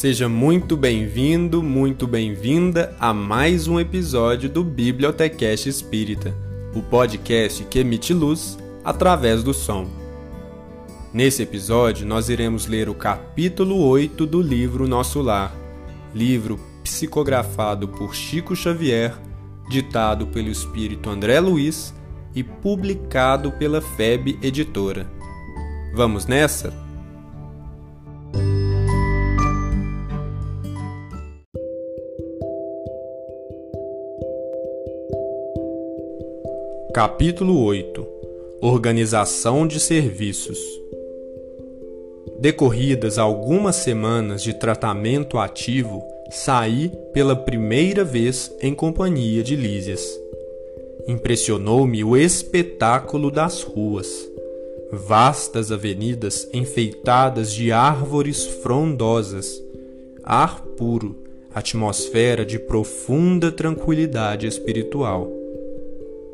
Seja muito bem-vindo, muito bem-vinda a mais um episódio do Bibliotecast Espírita, o podcast que emite luz através do som. Nesse episódio, nós iremos ler o capítulo 8 do livro Nosso Lar, livro psicografado por Chico Xavier, ditado pelo espírito André Luiz e publicado pela FEB Editora. Vamos nessa? Capítulo 8 Organização de Serviços Decorridas algumas semanas de tratamento ativo, saí pela primeira vez em companhia de Lísias. Impressionou-me o espetáculo das ruas. Vastas avenidas enfeitadas de árvores frondosas, ar puro, atmosfera de profunda tranquilidade espiritual.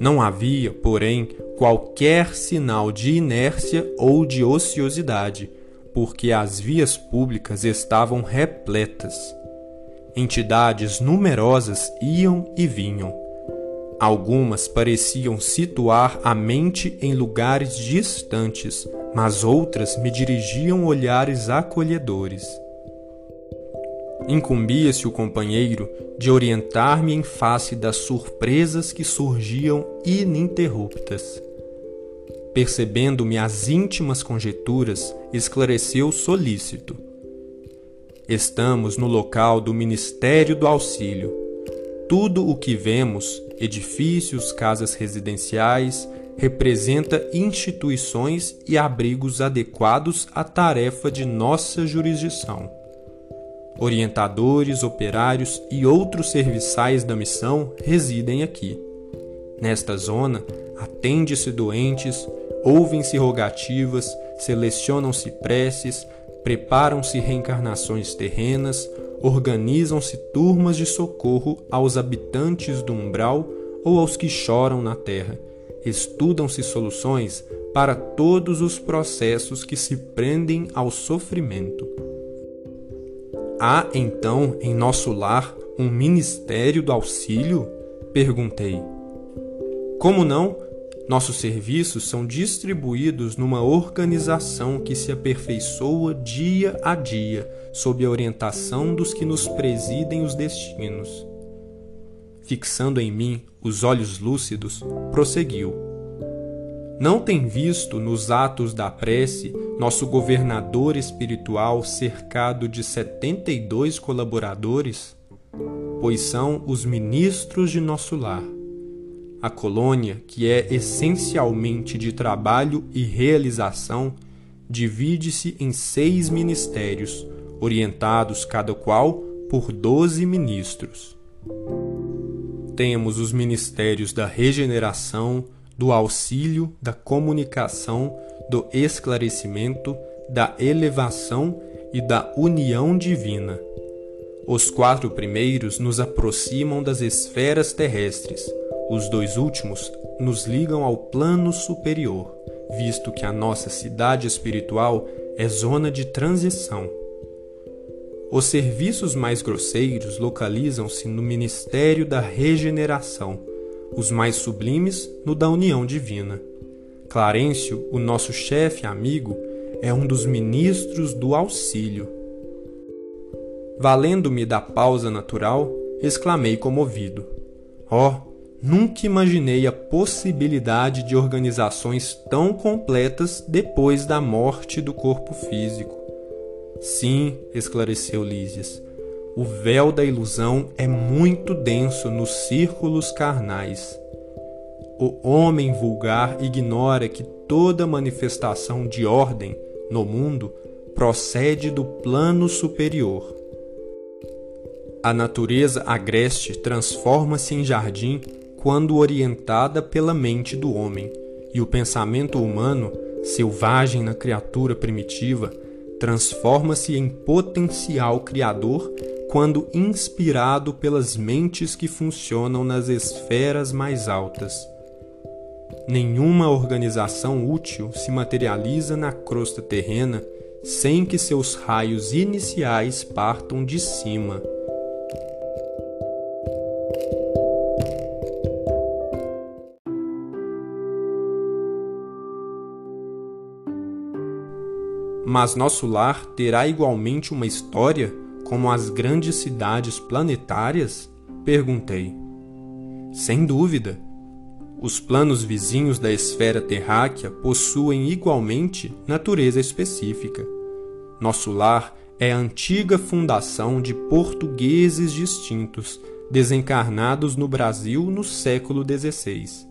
Não havia, porém, qualquer sinal de inércia ou de ociosidade, porque as vias públicas estavam repletas. Entidades numerosas iam e vinham. Algumas pareciam situar a mente em lugares distantes, mas outras me dirigiam olhares acolhedores. Incumbia-se o companheiro de orientar-me em face das surpresas que surgiam ininterruptas. Percebendo-me as íntimas conjecturas, esclareceu solícito. Estamos no local do Ministério do Auxílio. Tudo o que vemos, edifícios, casas residenciais, representa instituições e abrigos adequados à tarefa de nossa jurisdição orientadores, operários e outros serviçais da missão residem aqui. Nesta zona, atende-se doentes, ouvem-se rogativas, selecionam-se preces, preparam-se reencarnações terrenas, organizam-se turmas de socorro aos habitantes do umbral ou aos que choram na terra. Estudam-se soluções para todos os processos que se prendem ao sofrimento. Há então em nosso lar um ministério do auxílio? Perguntei. Como não? Nossos serviços são distribuídos numa organização que se aperfeiçoa dia a dia sob a orientação dos que nos presidem os destinos. Fixando em mim os olhos lúcidos, prosseguiu não tem visto nos atos da prece nosso governador espiritual cercado de 72 colaboradores? Pois são os ministros de nosso lar. A colônia, que é essencialmente de trabalho e realização, divide-se em seis ministérios, orientados cada qual por doze ministros. Temos os ministérios da regeneração, do auxílio, da comunicação, do esclarecimento, da elevação e da união divina. Os quatro primeiros nos aproximam das esferas terrestres, os dois últimos nos ligam ao plano superior, visto que a nossa cidade espiritual é zona de transição. Os serviços mais grosseiros localizam-se no Ministério da Regeneração, os mais sublimes no da união divina. Clarencio, o nosso chefe amigo, é um dos ministros do auxílio. Valendo-me da pausa natural, exclamei comovido: Oh, nunca imaginei a possibilidade de organizações tão completas depois da morte do corpo físico. Sim, esclareceu Lísias, o véu da ilusão é muito denso nos círculos carnais. O homem vulgar ignora que toda manifestação de ordem no mundo procede do plano superior. A natureza agreste transforma-se em jardim quando orientada pela mente do homem, e o pensamento humano, selvagem na criatura primitiva, transforma-se em potencial criador quando inspirado pelas mentes que funcionam nas esferas mais altas. Nenhuma organização útil se materializa na crosta terrena sem que seus raios iniciais partam de cima. Mas nosso lar terá igualmente uma história como as grandes cidades planetárias? Perguntei. Sem dúvida. Os planos vizinhos da esfera terráquea possuem igualmente natureza específica. Nosso lar é a antiga fundação de portugueses distintos, desencarnados no Brasil no século XVI.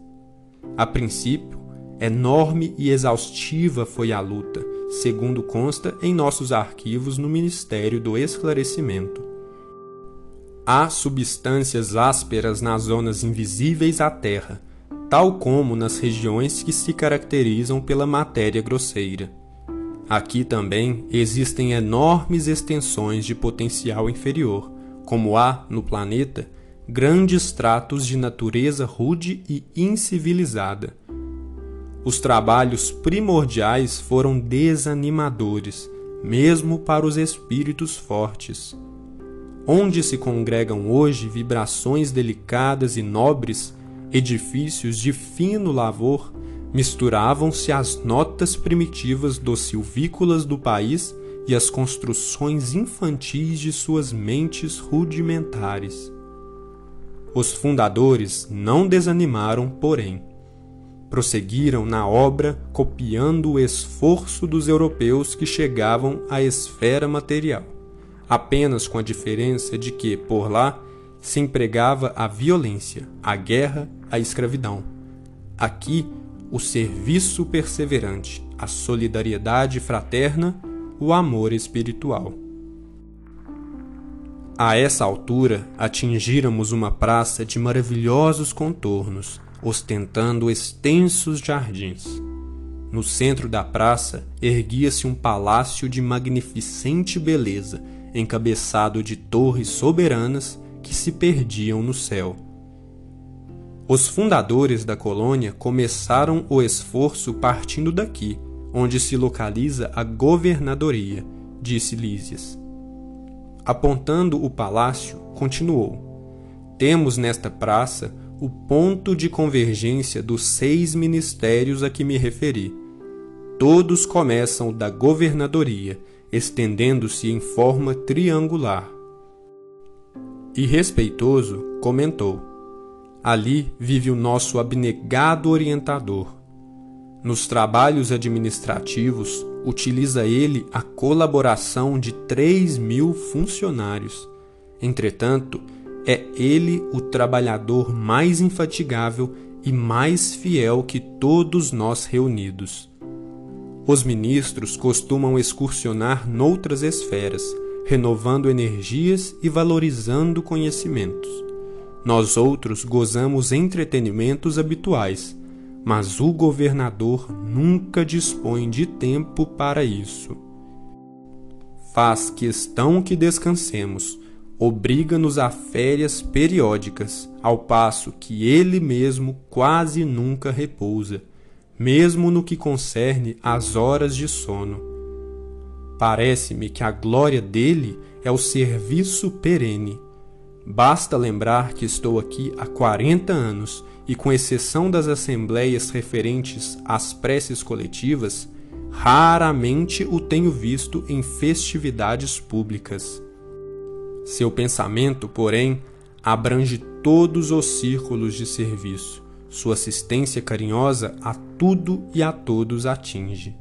A princípio, enorme e exaustiva foi a luta, segundo consta em nossos arquivos no Ministério do Esclarecimento. Há substâncias ásperas nas zonas invisíveis à Terra, tal como nas regiões que se caracterizam pela matéria grosseira. Aqui também existem enormes extensões de potencial inferior, como há no planeta grandes tratos de natureza rude e incivilizada. Os trabalhos primordiais foram desanimadores, mesmo para os espíritos fortes. Onde se congregam hoje vibrações delicadas e nobres, edifícios de fino lavor, misturavam-se as notas primitivas dos silvícolas do país e as construções infantis de suas mentes rudimentares. Os fundadores não desanimaram, porém. Prosseguiram na obra copiando o esforço dos europeus que chegavam à esfera material, apenas com a diferença de que, por lá, se empregava a violência, a guerra, a escravidão. Aqui, o serviço perseverante, a solidariedade fraterna, o amor espiritual. A essa altura, atingíramos uma praça de maravilhosos contornos, ostentando extensos jardins. No centro da praça erguia-se um palácio de magnificente beleza, encabeçado de torres soberanas que se perdiam no céu. Os fundadores da colônia começaram o esforço partindo daqui, onde se localiza a governadoria, disse Lísias. Apontando o palácio, continuou: Temos nesta praça o ponto de convergência dos seis ministérios a que me referi. Todos começam da governadoria, estendendo-se em forma triangular. E respeitoso comentou: Ali vive o nosso abnegado orientador. Nos trabalhos administrativos, utiliza ele a colaboração de 3 mil funcionários. Entretanto, é ele o trabalhador mais infatigável e mais fiel que todos nós reunidos. Os ministros costumam excursionar noutras esferas, renovando energias e valorizando conhecimentos. Nós outros gozamos entretenimentos habituais, mas o governador nunca dispõe de tempo para isso. Faz questão que descansemos obriga-nos a férias periódicas, ao passo que ele mesmo quase nunca repousa, mesmo no que concerne às horas de sono. Parece-me que a glória dele é o serviço perene. Basta lembrar que estou aqui há 40 anos e, com exceção das assembleias referentes às preces coletivas, raramente o tenho visto em festividades públicas. Seu pensamento, porém, abrange todos os círculos de serviço. Sua assistência carinhosa a tudo e a todos atinge.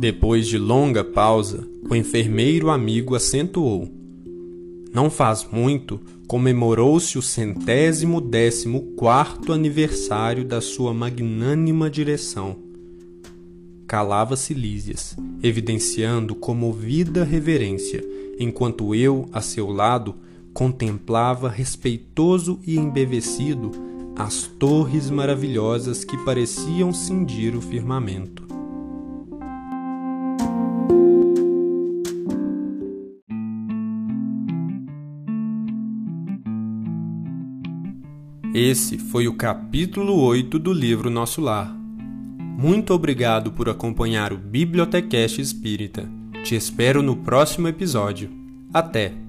Depois de longa pausa, o enfermeiro amigo acentuou: Não faz muito comemorou-se o centésimo décimo quarto aniversário da sua magnânima direção. Calava-se Lísias, evidenciando comovida reverência, enquanto eu, a seu lado, contemplava respeitoso e embevecido as torres maravilhosas que pareciam cindir o firmamento. Esse foi o capítulo 8 do livro Nosso Lar. Muito obrigado por acompanhar o Bibliotecast Espírita. Te espero no próximo episódio. Até!